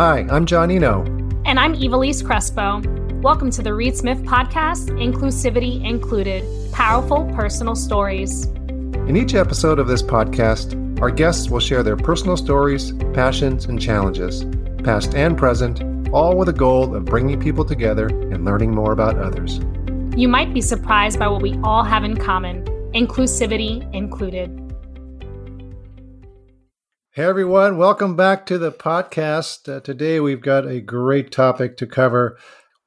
Hi, I'm John Iino. And I'm Ivelisse Crespo. Welcome to the Reed Smith Podcast, Inclusivity Included Powerful Personal Stories. In each episode of this podcast, our guests will share their personal stories, passions, and challenges, past and present, all with a goal of bringing people together and learning more about others. You might be surprised by what we all have in common, inclusivity included. Hey everyone, welcome back to the podcast. Uh, today we've got a great topic to cover.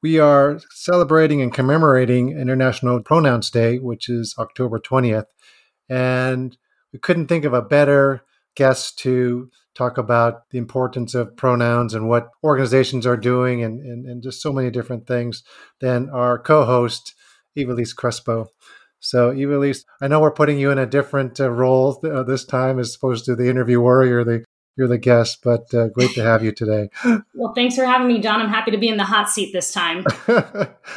We are celebrating and commemorating International Pronouns Day, which is October 20th. And we couldn't think of a better guest to talk about the importance of pronouns and what organizations are doing and, and, and just so many different things than our co host, Ivelisse Crespo. So, Ivelisse, I know we're putting you in a different uh, role th- uh, this time as opposed to the interviewer. You're the you're the guest, but uh, great to have you today. Well, thanks for having me, John. I'm happy to be in the hot seat this time.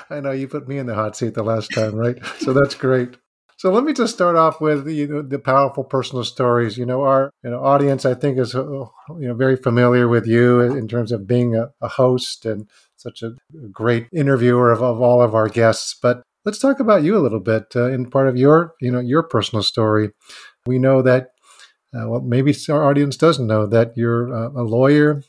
I know you put me in the hot seat the last time, right? so that's great. So let me just start off with you know, the powerful personal stories. You know, our you know, audience, I think, is uh, you know very familiar with you in terms of being a, a host and such a great interviewer of, of all of our guests. But let's talk about you a little bit uh, in part of your you know your personal story. We know that uh, well maybe our audience doesn't know that you're uh, a lawyer.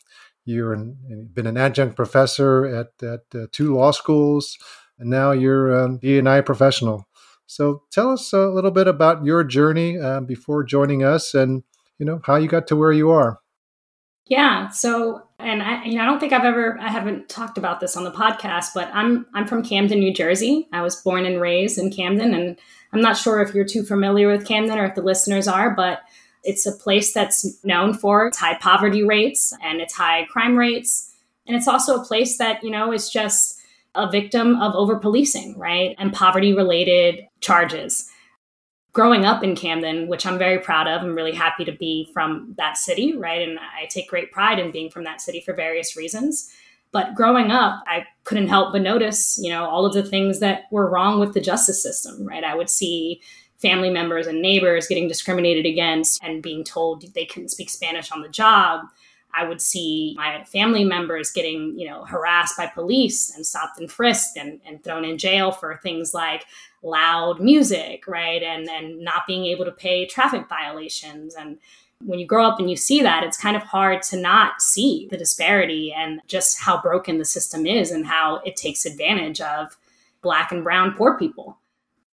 You're an, been an adjunct professor at at uh, two law schools, and now you're a D&I professional. So tell us a little bit about your journey uh, before joining us, and you know how you got to where you are. Yeah. So, and I, you know, I don't think I've ever, I haven't talked about this on the podcast, but I'm, I'm from Camden, New Jersey. I was born and raised in Camden, and I'm not sure if you're too familiar with Camden or if the listeners are, but it's a place that's known for its high poverty rates and its high crime rates. And it's also a place that, you know, is just a victim of over policing, right? And poverty related charges growing up in Camden, which I'm very proud of, I'm really happy to be from that city, right? And I take great pride in being from that city for various reasons. But growing up, I couldn't help but notice, you know, all of the things that were wrong with the justice system, right? I would see family members and neighbors getting discriminated against and being told they couldn't speak Spanish on the job. I would see my family members getting, you know, harassed by police and stopped and frisked and, and thrown in jail for things like loud music, right? And and not being able to pay traffic violations. And when you grow up and you see that, it's kind of hard to not see the disparity and just how broken the system is and how it takes advantage of black and brown poor people.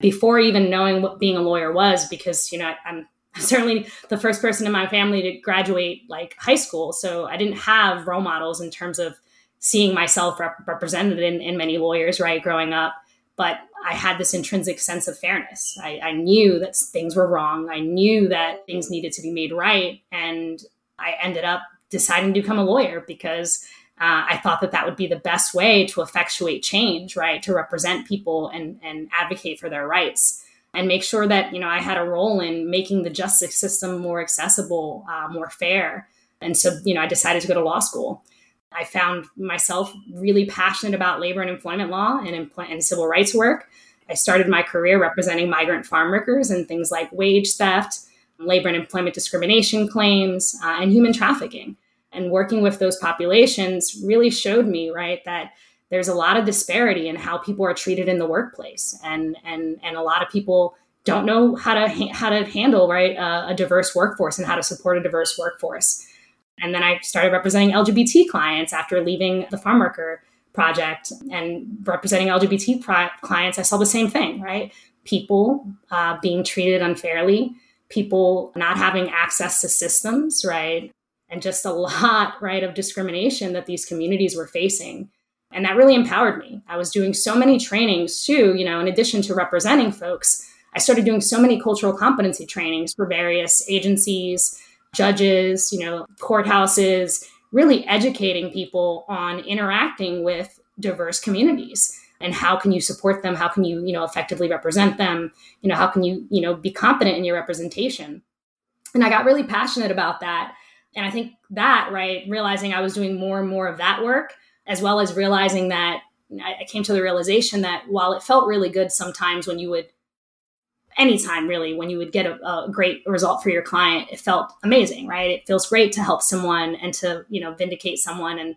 Before even knowing what being a lawyer was, because you know I'm certainly the first person in my family to graduate like high school, so I didn't have role models in terms of seeing myself rep- represented in, in many lawyers, right, growing up but I had this intrinsic sense of fairness. I, I, knew that things were wrong. I knew that things needed to be made right. And I ended up deciding to become a lawyer because uh, I thought that that would be the best way to effectuate change, right? To represent people and, and advocate for their rights and make sure that, you know, I had a role in making the justice system more accessible, uh, more fair. And so, you know, I decided to go to law school. I found myself really passionate about labor and employment law and, empl- and civil rights work. I started my career representing migrant farm workers and things like wage theft, labor and employment discrimination claims, uh, and human trafficking. And working with those populations really showed me, right, that there's a lot of disparity in how people are treated in the workplace, and and and a lot of people don't know how to how to handle right a diverse workforce and how to support a diverse workforce. And then I started representing LGBT clients after leaving the farm worker project and representing LGBT pro- clients. I saw the same thing, right? People uh, being treated unfairly, people not having access to systems, right? And just a lot, right, of discrimination that these communities were facing. And that really empowered me. I was doing so many trainings too, you know, in addition to representing folks, I started doing so many cultural competency trainings for various agencies, judges, you know, courthouses, really educating people on interacting with diverse communities and how can you support them? How can you you know effectively represent them? You know how can you you know be competent in your representation? And i got really passionate about that. And i think that right realizing i was doing more and more of that work as well as realizing that i came to the realization that while it felt really good sometimes when you would anytime really when you would get a, a, great result for your client it felt amazing right? It feels great to help someone and to you know vindicate someone and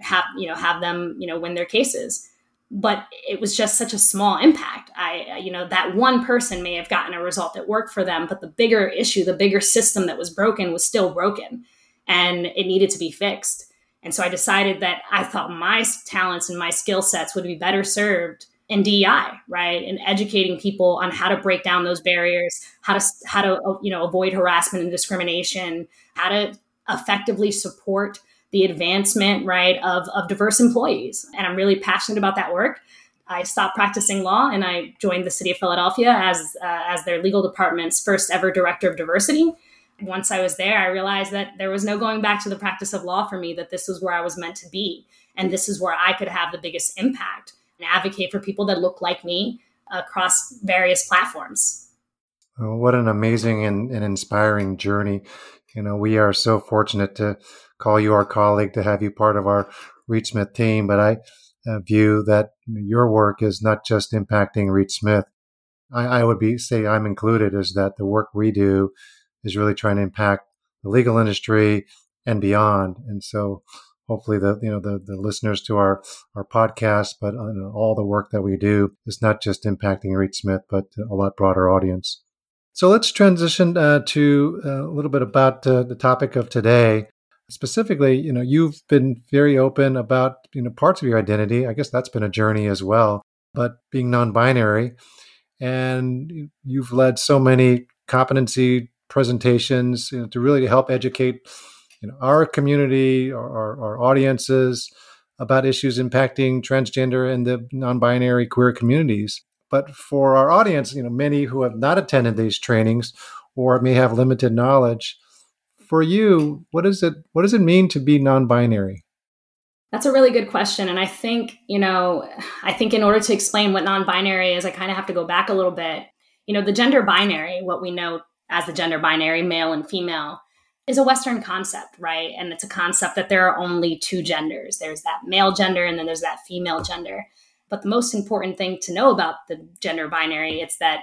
have you know have them you know win their cases. But it was just such a small impact. I you know that one person may have gotten a result that worked for them but the bigger issue the bigger system that was broken was still broken and it needed to be fixed and so i decided that i thought my talents and my skill sets would be better served in DEI, right? And educating people on how to break down those barriers, how to how to you know avoid harassment and discrimination, how to effectively support the advancement, right, of of diverse employees. And I'm really passionate about that work. I stopped practicing law and I joined the city of Philadelphia as uh, as their legal department's first ever director of diversity. Once I was there, I realized that there was no going back to the practice of law for me. That this was where I was meant to be, and this is where I could have the biggest impact and advocate for people that look like me across various platforms. What an amazing and, and inspiring journey. You know, we are so fortunate to call you our colleague, to have you part of our Reed Smith team. But I uh, view that your work is not just impacting Reed Smith. I, I would be say I'm included is that the work we do is really trying to impact the legal industry and beyond. And so hopefully the you know the, the listeners to our our podcast but uh, all the work that we do is not just impacting Reed Smith but a lot broader audience. So let's transition uh, to uh, a little bit about uh, the topic of today. Specifically you know you've been very open about you know parts of your identity. I guess that's been a journey as well but being non-binary. And you've led so many competency presentations you know, to really help educate you know, our community, our, our audiences about issues impacting transgender and the non-binary queer communities. But for our audience, you know, many who have not attended these trainings or may have limited knowledge, for you, what is it what does it mean to be non-binary? That's a really good question. And I think, you know, I think in order to explain what non binary is, I kind of have to go back a little bit. You know, the gender binary, what we know as the gender binary, male and female, is a Western concept, right? And it's a concept that there are only two genders there's that male gender and then there's that female gender. But the most important thing to know about the gender binary it's that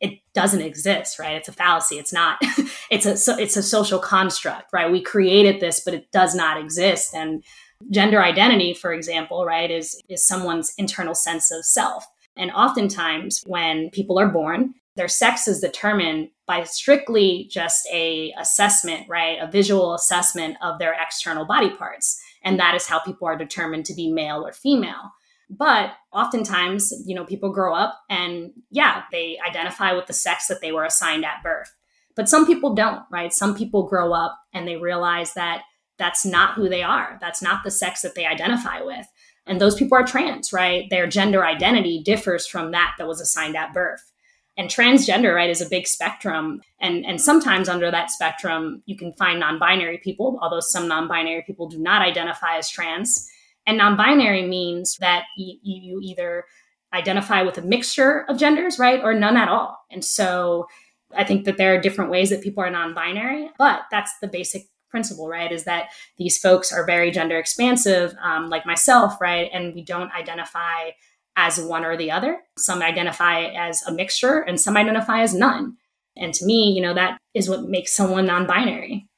it doesn't exist, right? It's a fallacy. It's not. it's a it's a social construct, right? We created this, but it does not exist. And gender identity, for example, right, is is someone's internal sense of self. And oftentimes, when people are born, their sex is determined by strictly just a assessment right? A visual assessment of their external body parts. And that is how people are determined to be male or female. But oftentimes you know people grow up and yeah they identify with the sex that they were assigned at birth. But some people don't right? Some people grow up and they realize that that's not who they are. That's not the sex that they identify with. And those people are trans right? Their gender identity differs from that that was assigned at birth and transgender right is a big spectrum. And and sometimes under that spectrum you can find non-binary people although some non-binary people do not identify as trans. And non-binary means that you, you either identify with a mixture of genders right or none at all. And so i think that there are different ways that people are non-binary but that's the basic principle right is that these folks are very gender expansive um, like myself right and we don't identify as one or the other. Some identify as a mixture and some identify as none. And to me, you know, that is what makes someone non binary.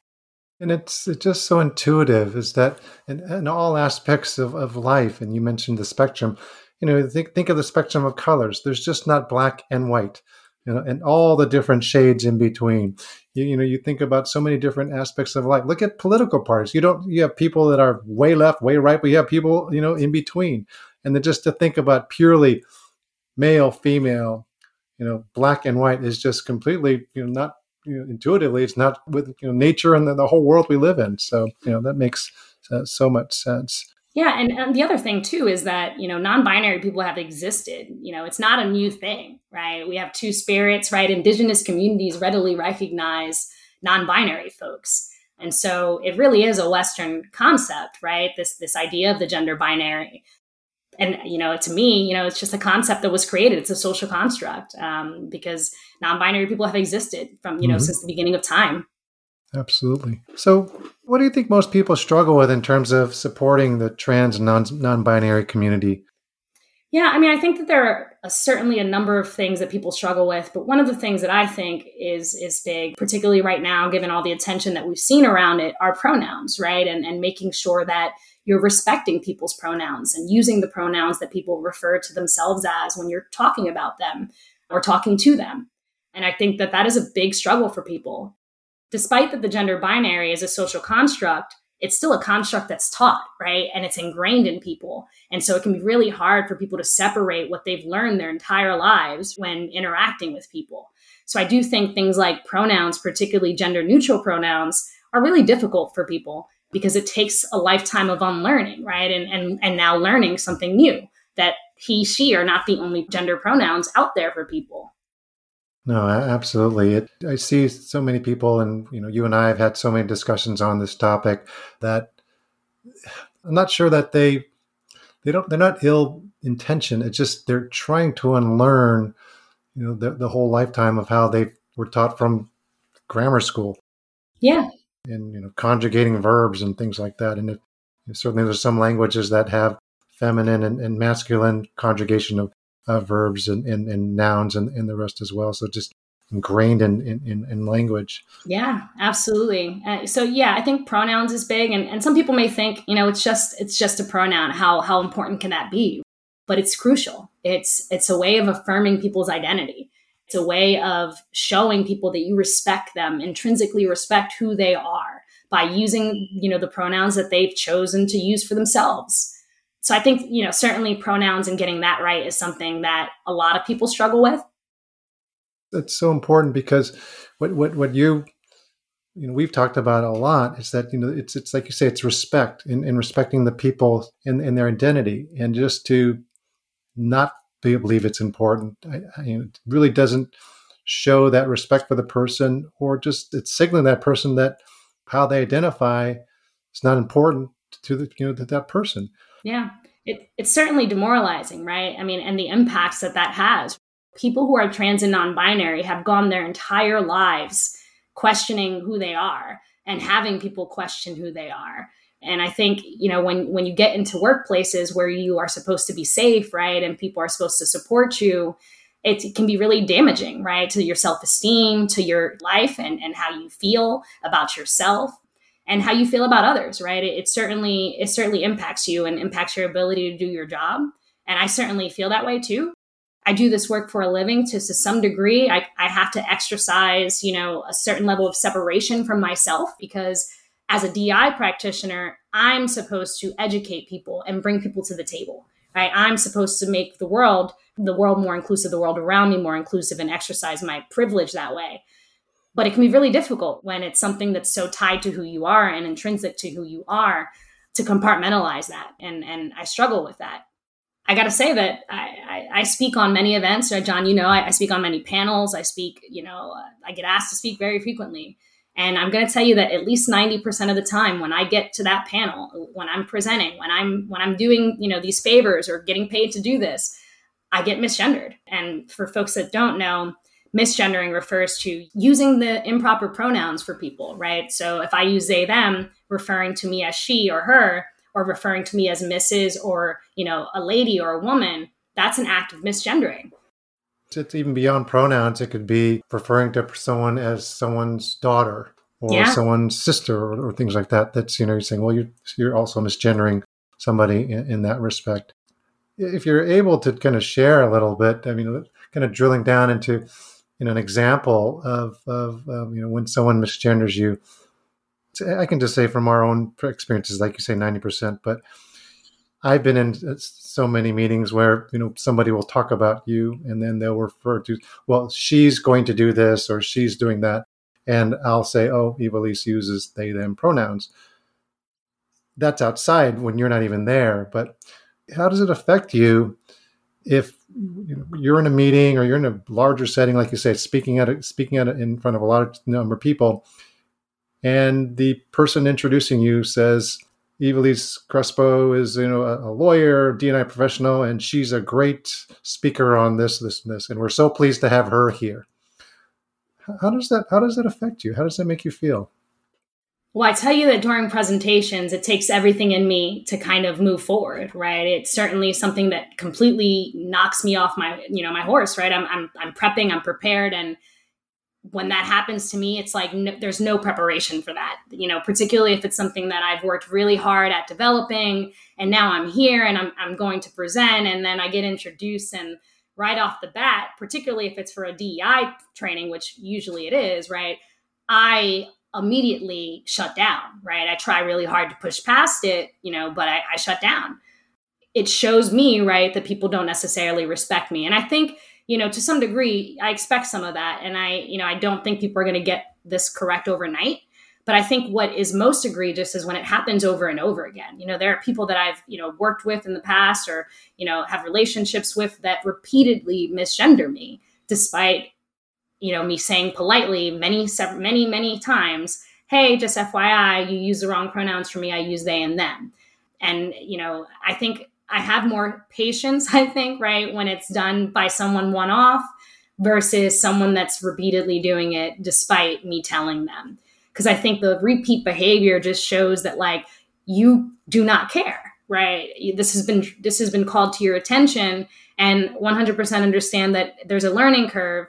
And it's, it's just so intuitive is that in, in, all aspects of, of life, and you mentioned the spectrum, you know, think, think of the spectrum of colors. There's just not black and white, you know, and all the different shades in between. You, you know, you think about so many different aspects of life. Look at political parties. You don't, you have people that are way left, way right, but you have people, you know, in between and then just to think about purely male, female, you know, black and white is just completely, you know, not you know, intuitively, it's not with you know nature and the, the, whole world we live in. So you know that makes uh, so much sense. Yeah, and, and the other thing too is that you know non-binary people have existed. You know, it's not a new thing, right? We have two spirits, right? Indigenous communities readily recognize non-binary folks. And so it really is a Western concept, right? This this idea of the gender binary and you know to me you know it's just a concept that was created it's a social construct um, because non-binary people have existed from you know mm-hmm. since the beginning of time absolutely so what do you think most people struggle with in terms of supporting the trans non- non-binary community Yeah, I mean, I think that there are a, certainly a number of things that people struggle with, but one of the things that I think is is big, particularly right now, given all the attention that we've seen around it, are pronouns, right? And and making sure that you're respecting people's pronouns and using the pronouns that people refer to themselves as when you're talking about them or talking to them. And I think that that is a big struggle for people. Despite that the gender binary is a social construct, it's still a construct that's taught, right? And it's ingrained in people. And so it can be really hard for people to separate what they've learned their entire lives when interacting with people. So I do think things like pronouns, particularly gender neutral pronouns, are really difficult for people because it takes a lifetime of unlearning, right? And and and now learning something new that he, she are not the only gender pronouns out there for people. No, absolutely. It, I see so many people, and you know, you and I have had so many discussions on this topic that I'm not sure that they they don't they're not ill intention. It's just they're trying to unlearn, you know, the, the whole lifetime of how they were taught from grammar school. Yeah. And you know, conjugating verbs and things like that. And it, certainly, there's some languages that have feminine and, and masculine conjugation of uh, verbs and, and, and, nouns and, and the rest as well. So just ingrained in, in, in language. Yeah, absolutely. Uh, so yeah, I think pronouns is big. And, and some people may think, you know, it's just, it's just a pronoun. How, how important can that be? But it's crucial. It's, it's a way of affirming people's identity. It's a way of showing people that you respect them, intrinsically respect who they are by using, you know, the pronouns that they've chosen to use for themselves so I think, you know, certainly pronouns and getting that right is something that a lot of people struggle with. That's so important because what what what you you know we've talked about a lot is that you know it's it's like you say it's respect in, in respecting the people in, in their identity and just to not believe it's important I, I, it really doesn't show that respect for the person or just it's signaling that person that how they identify is not important to the you know to that person yeah. It, it's certainly demoralizing, right? I mean, and the impacts that that has. People who are trans and non binary have gone their entire lives questioning who they are and having people question who they are. And I think, you know, when, when you get into workplaces where you are supposed to be safe, right, and people are supposed to support you, it can be really damaging, right, to your self esteem, to your life, and, and how you feel about yourself and how you feel about others right? It, it, certainly it certainly impacts you and impacts your ability to do your job. And i certainly feel that way too. I do this work for a living to, to some degree. I, I have to exercise you know a certain level of separation from myself because as a di practitioner i'm supposed to educate people and bring people to the table right i'm supposed to make the world the world more inclusive the world around me more inclusive and exercise my privilege that way but it can be really difficult when it's something that's so tied to who you are and intrinsic to who you are to compartmentalize that. And and I struggle with that. I got to say that I, I, I, speak on many events. John, you know, I, I, speak on many panels. I speak, you know, uh, I get asked to speak very frequently. And I'm going to tell you that at least 90% of the time when I get to that panel, when I'm presenting, when I'm when I'm doing, you know, these favors or getting paid to do this, I get misgendered. And for folks that don't know, misgendering refers to using the improper pronouns for people, right? So if I use they, them, referring to me as she or her, or referring to me as Mrs. or, you know, a lady or a woman, that's an act of misgendering. It's even beyond pronouns. It could be referring to someone as someone's daughter or yeah. someone's sister or, or, things like that. That's, you know, you're saying, well, you're, you're also misgendering somebody in, in that respect. If you're able to kind of share a little bit, I mean, kind of drilling down into you know an example of of um, you know when someone misgenders you i can just say from our own experiences like you say 90% but i've been in uh, so many meetings where you know somebody will talk about you and then they'll refer to well she's going to do this or she's doing that. And i'll say oh Ivelisse uses they them pronouns. That's outside when you're not even there but how does it affect you if you're in a meeting or you're in a larger setting, like you say, speaking at it, speaking at it in front of a large number of people, and the person introducing you says, Ivelisse Crespo is you know a, a lawyer, DNI professional, and she's a great speaker on this, this, and this, and we're so pleased to have her here. How does that How does that affect you? How does that make you feel? Well, I tell you that during presentations, it takes everything in me to kind of move forward, right? It's certainly something that completely knocks me off my, you know, my horse, right? I'm, I'm, I'm prepping, I'm prepared, and when that happens to me, it's like no, there's no preparation for that, you know, particularly if it's something that I've worked really hard at developing, and now I'm here and I'm, I'm going to present, and then I get introduced and right off the bat, particularly if it's for a DEI training, which usually it is, right? I immediately shut down, right? I try really hard to push past it, you know, but I, I shut down. It shows me, right, that people don't necessarily respect me. And I think, you know, to some degree, I expect some of that. And I, you know, I don't think people are going to get this correct overnight. But I think what is most egregious is when it happens over and over again. You know, there are people that I've, you know, worked with in the past or, you know, have relationships with that repeatedly misgender me despite you know me saying politely many many many times hey just fyi you use the wrong pronouns for me i use they and them and you know i think i have more patience i think right when it's done by someone one off versus someone that's repeatedly doing it despite me telling them. Because i think the repeat behavior just shows that like you do not care right? This has been this has been called to your attention and 100% understand that there's a learning curve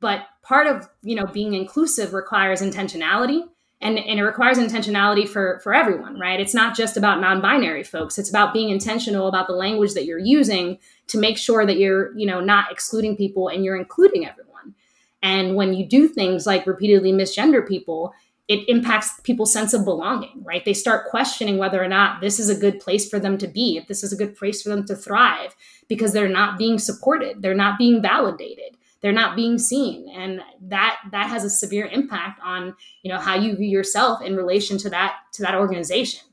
but part of you know being inclusive requires intentionality and, and it requires intentionality for for everyone right? It's not just about non-binary folks. It's about being intentional about the language that you're using to make sure that you're you know not excluding people and you're including everyone. And when you do things like repeatedly misgender people it impacts people's sense of belonging right? They start questioning whether or not this is a good place for them to be if this is a good place for them to thrive because they're not being supported. They're not being validated they're not being seen. And that that has a severe impact on you know how you view yourself in relation to that to that organization.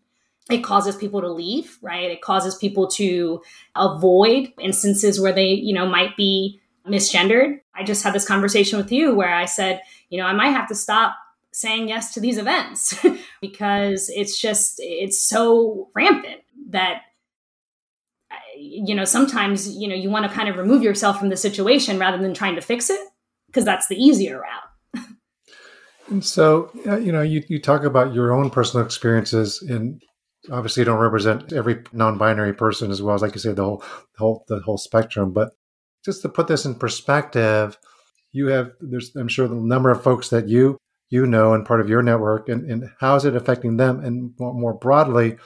It causes people to leave right? It causes people to avoid instances where they you know might be misgendered. I just had this conversation with you where i said you know i might have to stop saying yes to these events because it's just it's so rampant that you know, sometimes, you know, you want to kind of remove yourself from the situation rather than trying to fix it because that's the easier route. and so, uh, you know, you, you talk about your own personal experiences and obviously you don't represent every non-binary person as well as, like you said, the whole, the whole, the whole spectrum. But just to put this in perspective, you have, there's, I'm sure the number of folks that you, you know, and part of your network and, and how is it affecting them? And more, more broadly,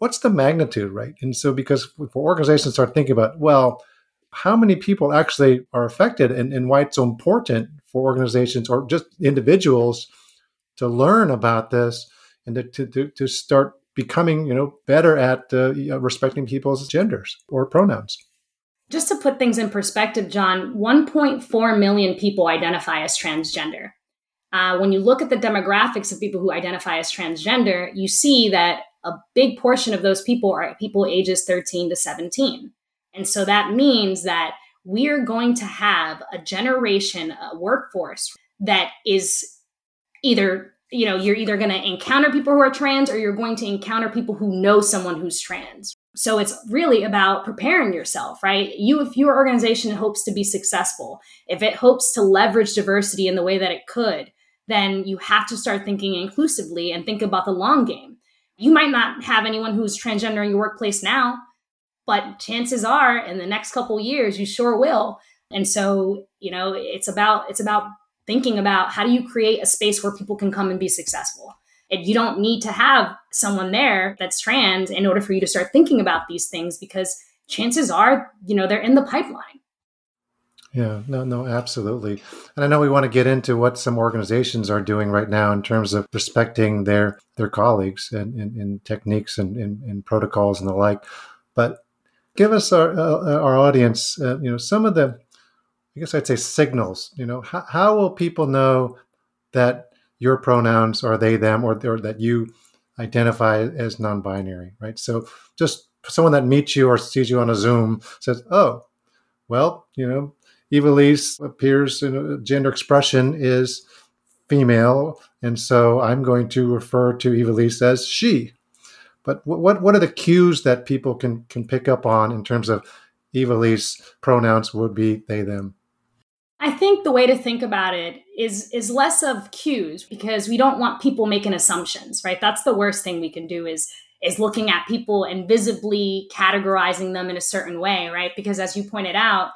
what's the magnitude, right? And so, because organizations start thinking about, well, how many people actually are affected and, and why it's so important for organizations or just individuals to learn about this and to, to, to start becoming, you know, better at uh, respecting people's genders or pronouns. Just to put things in perspective, John, 1.4 million people identify as transgender. Uh, when you look at the demographics of people who identify as transgender, you see that a big portion of those people are people ages 13 to 17. And so that means that we're going to have a generation, a workforce that is either, you know, you're either going to encounter people who are trans or you're going to encounter people who know someone who's trans. So it's really about preparing yourself, right? You, if your organization hopes to be successful, if it hopes to leverage diversity in the way that it could, then you have to start thinking inclusively and think about the long game you might not have anyone who's transgender in your workplace now, but chances are in the next couple years you sure will. And so, you know, it's about it's about thinking about how do you create a space where people can come and be successful. And you don't need to have someone there that's trans in order for you to start thinking about these things because chances are, you know, they're in the pipeline. Yeah, no, no, absolutely. And I know we want to get into what some organizations are doing right now in terms of respecting their their colleagues and, techniques and, protocols and the like. But give us our uh, our audience, uh, you know, some of the, I guess I'd say signals. You know, how, how will people know that your pronouns are they them or, or that you identify as non-binary, right? So just someone that meets you or sees you on a Zoom says, "Oh, well, you know, Ivelisse appears in a gender expression is female, and so I'm going to refer to Ivelisse as she. But what what are the cues that people can can pick up on in terms of Ivelisse pronouns would be they them? I think the way to think about it is is less of cues because we don't want people making assumptions, right? That's the worst thing we can do is is looking at people and visibly categorizing them in a certain way, right? Because as you pointed out,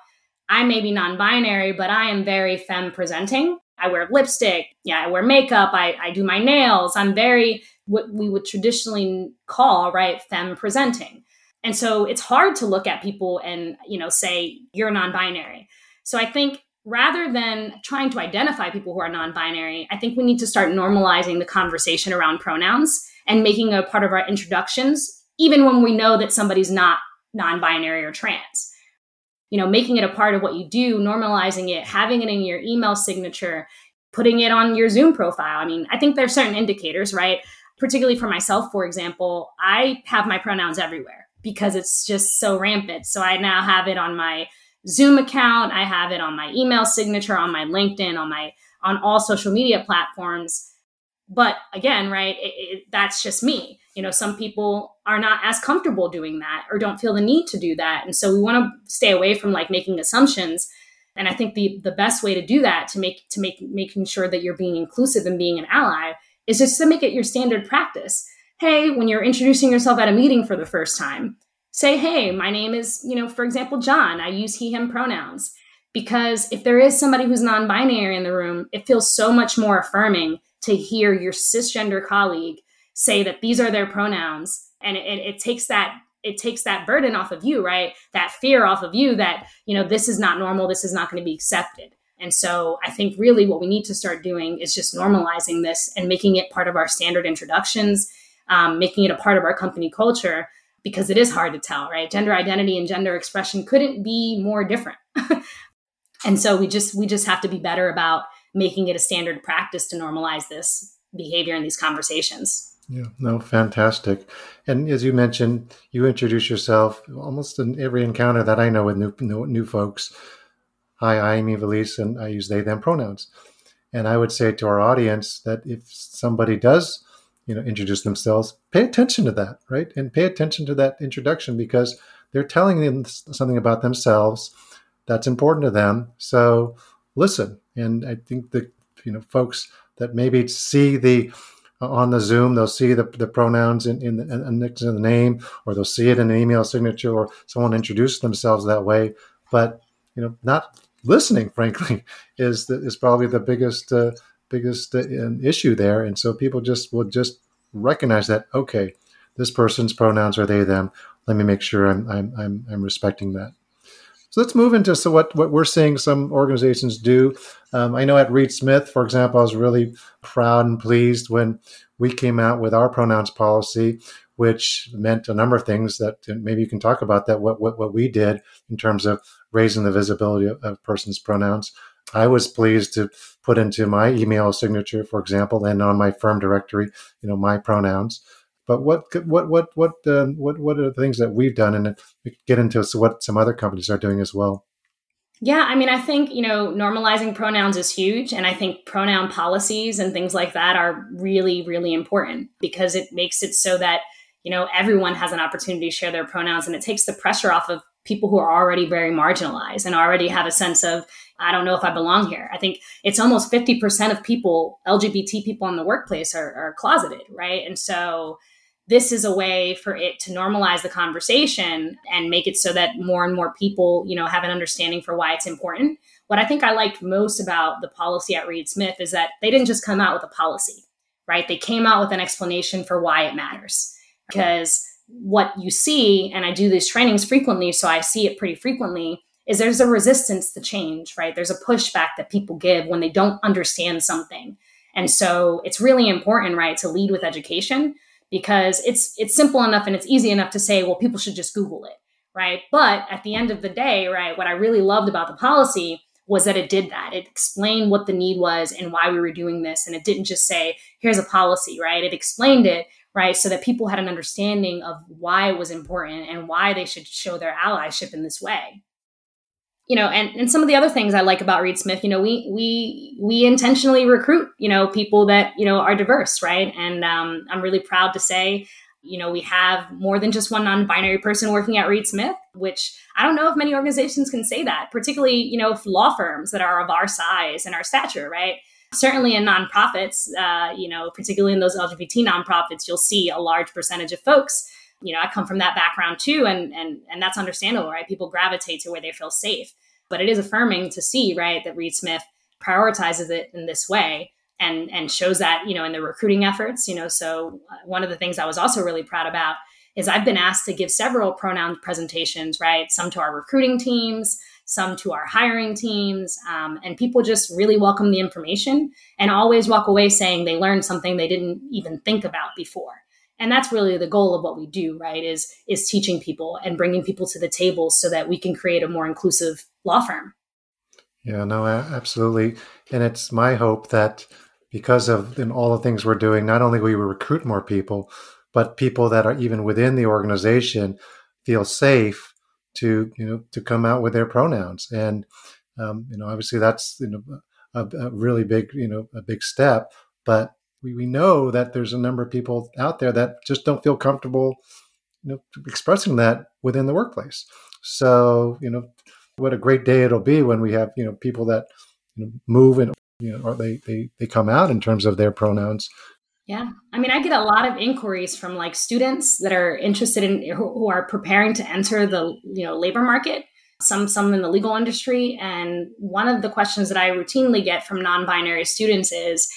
I may be non-binary, but I am very femme presenting. I wear lipstick, yeah, I wear makeup, I, I do my nails. I'm very what we would traditionally call, right, femme presenting. And so it's hard to look at people and, you know, say you're non-binary. So I think rather than trying to identify people who are non binary, I think we need to start normalizing the conversation around pronouns and making a part of our introductions, even when we know that somebody's not non binary or trans. You know, making it a part of what you do, normalizing it, having it in your email signature, putting it on your Zoom profile. I mean, I think there's certain indicators, right? Particularly for myself, for example, I have my pronouns everywhere because it's just so rampant. So I now have it on my Zoom account. I have it on my email signature, on my LinkedIn, on my on all social media platforms. But again, right, it, it, that's just me. You know, some people are not as comfortable doing that or don't feel the need to do that, and so we want to stay away from like making assumptions. And I think the the best way to do that to make to make making sure that you're being inclusive and being an ally is just to make it your standard practice. Hey, when you're introducing yourself at a meeting for the first time, say, hey, my name is, you know, for example, John. I use he, him pronouns. Because if there is somebody who's non binary in the room, it feels so much more affirming to hear your cisgender colleague say that these are their pronouns. And it, it, takes that it takes that burden off of you, right? That fear off of you that, you know, this is not normal, this is not going to be accepted. And so I think really what we need to start doing is just normalizing this and making it part of our standard introductions, um, making it a part of our company culture because it is hard to tell, right? Gender identity and gender expression couldn't be more different. and so we just we just have to be better about making it a standard practice to normalize this behavior in these conversations. Yeah, no, fantastic. And as you mentioned, you introduce yourself almost in every encounter that I know with new new, new folks. Hi, I'm Ivelisse, and I use they them pronouns. And I would say to our audience that if somebody does you know introduce themselves pay attention to that right and pay attention to that introduction because they're telling them something about themselves that's important to them so listen and i think that you know folks that maybe see the on the zoom they'll see the, the pronouns in, in, in to the name or they'll see it in an email signature or someone introduce themselves that way but you know not listening frankly is the, is probably the biggest uh, biggest uh, issue there. And so people just will just recognize that, okay, this person's pronouns are they, them. Let me make sure I'm, I'm, I'm, I'm respecting that. So let's move into so what, what we're seeing some organizations do. Um, I know at Reed Smith, for example, I was really proud and pleased when we came out with our pronouns policy, which meant a number of things that maybe you can talk about that, what, what, what we did in terms of raising the visibility of, of persons' pronouns. I was pleased to put into my email signature, for example, and on my firm directory, you know, my pronouns. But what what what what uh, what what are the things that we've done, and get into what some other companies are doing as well? Yeah, I mean, I think you know normalizing pronouns is huge, and I think pronoun policies and things like that are really really important because it makes it so that you know everyone has an opportunity to share their pronouns, and it takes the pressure off of people who are already very marginalized and already have a sense of I don't know if I belong here. I think it's almost 50% of people, LGBT people in the workplace, are, are closeted, right? And so this is a way for it to normalize the conversation and make it so that more and more people, you know, have an understanding for why it's important. What I think I liked most about the policy at Reed Smith is that they didn't just come out with a policy, right? They came out with an explanation for why it matters. Because what you see, and I do these trainings frequently, so I see it pretty frequently, is there's a resistance to change, right? There's a pushback that people give when they don't understand something. And so it's really important, right, to lead with education because it's it's simple enough and it's easy enough to say, well, people should just Google it, right? But at the end of the day, right, what I really loved about the policy was that it did that. It explained what the need was and why we were doing this. And it didn't just say, here's a policy, right? It explained it, right? So that people had an understanding of why it was important and why they should show their allyship in this way you know, and, and some of the other things I like about Reed Smith, you know, we we we intentionally recruit, you know, people that you know are diverse, right? And um, I'm really proud to say You know, we have more than just one non binary person working at Reed Smith, which I don't know if many organizations can say that, particularly, you know, law firms that are of our size and our stature, right? Certainly in nonprofits, uh, you know, particularly in those LGBT nonprofits, you'll see a large percentage of folks. You know, I come from that background too, and and and that's understandable, right? People gravitate to where they feel safe. But it is affirming to see, right, that Reed Smith prioritizes it in this way and and shows that you know in the recruiting efforts you know so uh, one of the things i was also really proud about is i've been asked to give several pronoun presentations right some to our recruiting teams some to our hiring teams um, and people just really welcome the information and always walk away saying they learned something they didn't even think about before and that's really the goal of what we do right is is teaching people and bringing people to the table so that we can create a more inclusive law firm yeah no absolutely and it's my hope that because of in all the things we're doing, not only will we recruit more people, but people that are even within the organization feel safe to you know to come out with their pronouns. And um, you know, obviously that's you know a, a, really big you know a big step, but we, we know that there's a number of people out there that just don't feel comfortable you know expressing that within the workplace. So you know what a great day it'll be when we have you know people that you know, move and you know, or they, they, they come out in terms of their pronouns. Yeah. I mean, I get a lot of inquiries from like students that are interested in who are preparing to enter the, you know, labor market, some some in the legal industry, and one of the questions that I routinely get from non-binary students is,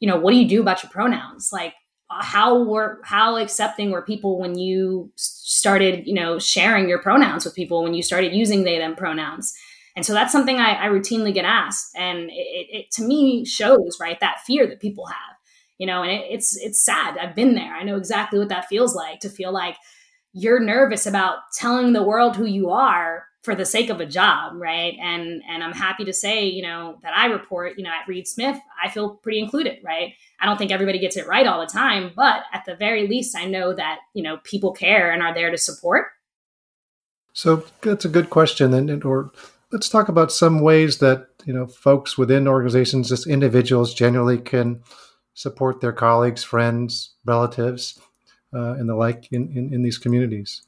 you know, what do you do about your pronouns? Like uh, how were how accepting were people when you started, you know, sharing your pronouns with people when you started using they them pronouns? And so that's something I, I routinely get asked. And it, it, to me shows, right, that fear that people have, you know, and it, it's, it's sad. I've been there. I know exactly what that feels like to feel like you're nervous about telling the world who you are for the sake of a job, right? And and I'm happy to say, you know, that I report, you know, at Reed Smith, I feel pretty included, right? I don't think everybody gets it right all the time, but at the very least, I know that you know people care and are there to support. So that's a good question, and or let's talk about some ways that you know folks within organizations, just individuals, generally can support their colleagues, friends, relatives, uh, and the like in, in, in these communities.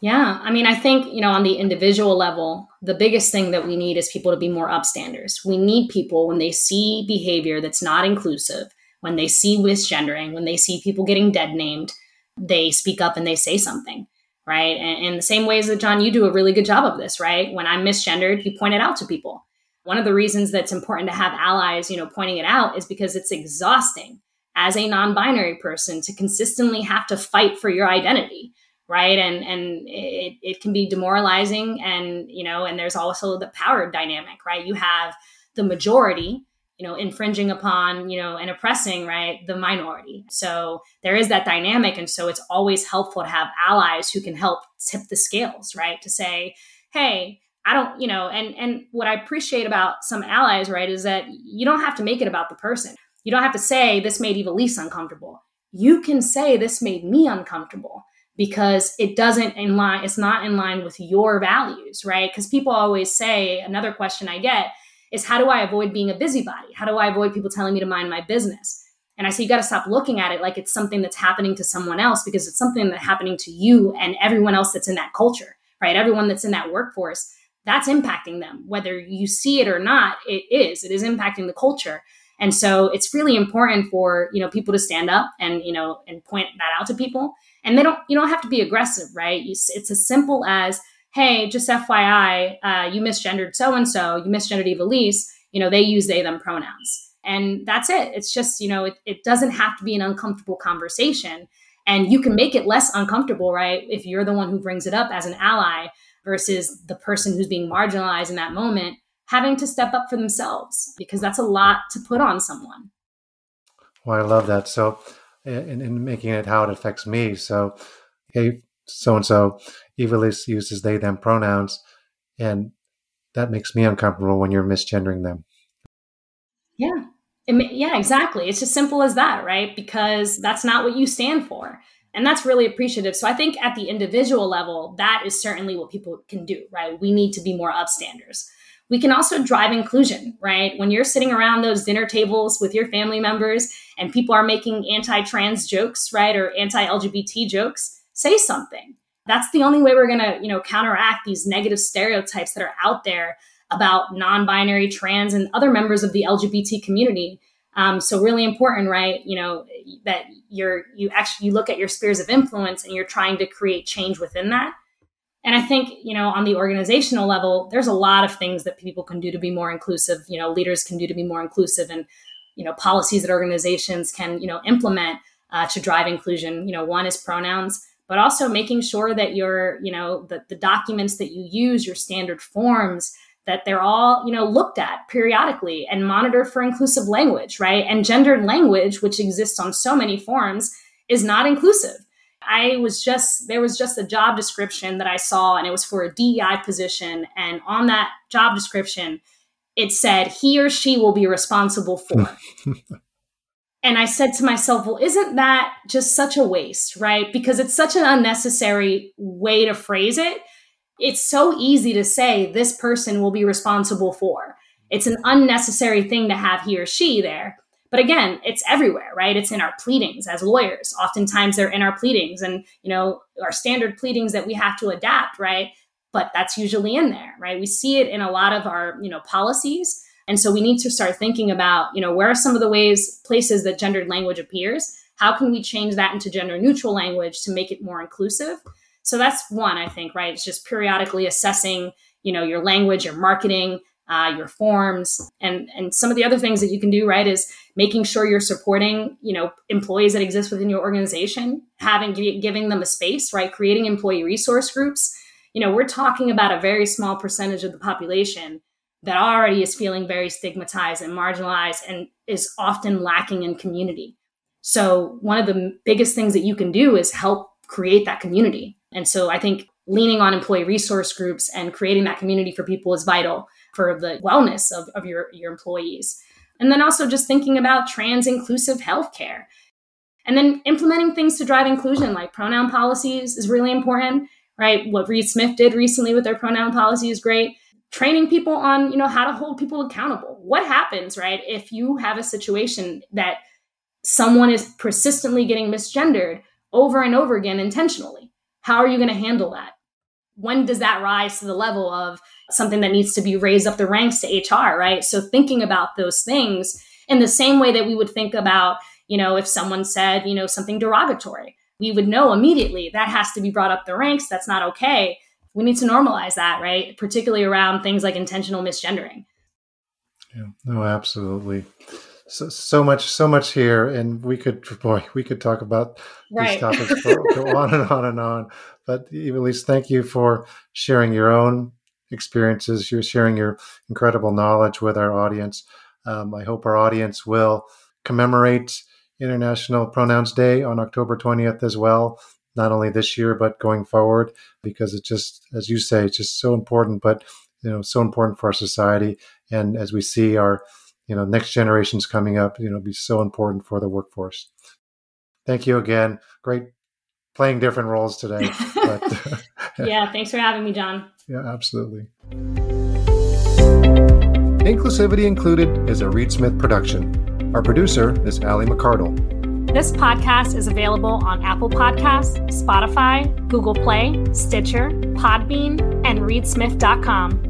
Yeah, I mean, I think you know on the individual level, the biggest thing that we need is people to be more upstanders. We need people when they see behavior that's not inclusive, when they see misgendering, when they see people getting dead named, they speak up and they say something right? And the same ways that John, you do a really good job of this, right? When I'm misgendered, you point it out to people. One of the reasons that's important to have allies, you know, pointing it out is because it's exhausting as a non-binary person to consistently have to fight for your identity right? And and it, it can be demoralizing and you know and there's also the power dynamic right? You have the majority you know infringing upon you know and oppressing right the minority. So there is that dynamic and so it's always helpful to have allies who can help tip the scales right? To say hey i don't you know and and what i appreciate about some allies right is that you don't have to make it about the person. You don't have to say this made Ivelisse uncomfortable. You can say this made me uncomfortable because it doesn't in line it's not in line with your values right because people always say another question i get is how do I avoid being a busybody? How do I avoid people telling me to mind my business? And I say, you got to stop looking at it like it's something that's happening to someone else because it's something that's happening to you and everyone else that's in that culture, right? Everyone that's in that workforce, that's impacting them. Whether you see it or not, it is. It is impacting the culture. And so it's really important for, you know, people to stand up and, you know, and point that out to people. And they don't, you don't have to be aggressive, right? it's as simple as, hey, just FYI, uh, you misgendered so and so, you misgendered Ivelisse, you know, they use they, them pronouns. And that's it. It's just, you know, it, it doesn't have to be an uncomfortable conversation. And you can make it less uncomfortable, right? If you're the one who brings it up as an ally versus the person who's being marginalized in that moment having to step up for themselves because that's a lot to put on someone. Well, I love that. So, in, in making it how it affects me. So, hey, so and so, Ivelisse uses they them pronouns, and that makes me uncomfortable when you're misgendering them. Yeah. It, yeah, exactly. It's as simple as that, right? Because that's not what you stand for. And that's really appreciative. So I think at the individual level, that is certainly what people can do, right? We need to be more upstanders. We can also drive inclusion, right? When you're sitting around those dinner tables with your family members and people are making anti trans jokes, right? Or anti LGBT jokes, say something. That's the only way we're going to, you know, counteract these negative stereotypes that are out there about non binary, trans, and other members of the LGBT community. Um, so really important, right? You know, that you're, you actually, you look at your spheres of influence and you're trying to create change within that. And I think, you know, on the organizational level, there's a lot of things that people can do to be more inclusive, you know, leaders can do to be more inclusive and, you know, policies that organizations can, you know, implement uh, to drive inclusion. You know, one is pronouns, but also making sure that your, you know, the, the documents that you use, your standard forms, that they're all, you know, looked at periodically and monitored for inclusive language, right? And gendered language, which exists on so many forms, is not inclusive I was just, there was just a job description that I saw, and it was for a DEI position. And on that job description, it said he or she will be responsible for. and I said to myself, well, isn't that just such a waste, right? Because it's such an unnecessary way to phrase it. It's so easy to say this person will be responsible for. It's an unnecessary thing to have he or she there. But again, it's everywhere, right? It's in our pleadings as lawyers. Oftentimes they're in our pleadings and, you know, our standard pleadings that we have to adapt, right? But that's usually in there, right? We see it in a lot of our, you know, policies. And so we need to start thinking about, you know, where are some of the ways, places that gendered language appears? How can we change that into gender neutral language to make it more inclusive? So that's one, I think, right? It's just periodically assessing, you know, your language, your marketing, uh, your forms, and and some of the other things that you can do, right, is making sure you're supporting, you know, employees that exist within your organization, having giving them a space, right, creating employee resource groups. You know, we're talking about a very small percentage of the population that already is feeling very stigmatized and marginalized and is often lacking in community. So, one of the biggest things that you can do is help create that community. And so, I think leaning on employee resource groups and creating that community for people is vital for the wellness of, of your, your employees. And then also just thinking about trans inclusive healthcare. And then implementing things to drive inclusion, like pronoun policies, is really important, right? What Reed Smith did recently with their pronoun policy is great. Training people on, you know, how to hold people accountable. What happens, right, if you have a situation that someone is persistently getting misgendered over and over again intentionally? How are you going to handle that? When does that rise to the level of something that needs to be raised up the ranks to HR, right? So thinking about those things in the same way that we would think about, you know, if someone said, you know, something derogatory, we would know immediately that has to be brought up the ranks. That's not okay. We need to normalize that, right? Particularly around things like intentional misgendering. Yeah, no, absolutely so, so much so much here and we could boy we could talk about right. these topics for, go on and on and on. But Ivelisse thank you for sharing your own experiences you're sharing your incredible knowledge with our audience. Um, i hope our audience will commemorate international pronouns day on october 20th as well not only this year but going forward because it's just as you say it's just so important but you know so important for our society. And as we see our you know next generations coming up you know be so important for the workforce. Thank you again. Great playing different roles today but, yeah thanks for having me john. Yeah absolutely. Inclusivity included is a reed smith production. Our producer is ali McCardell. This podcast is available on Apple Podcasts, Spotify, Google Play, Stitcher, Podbean, and reedsmith.com.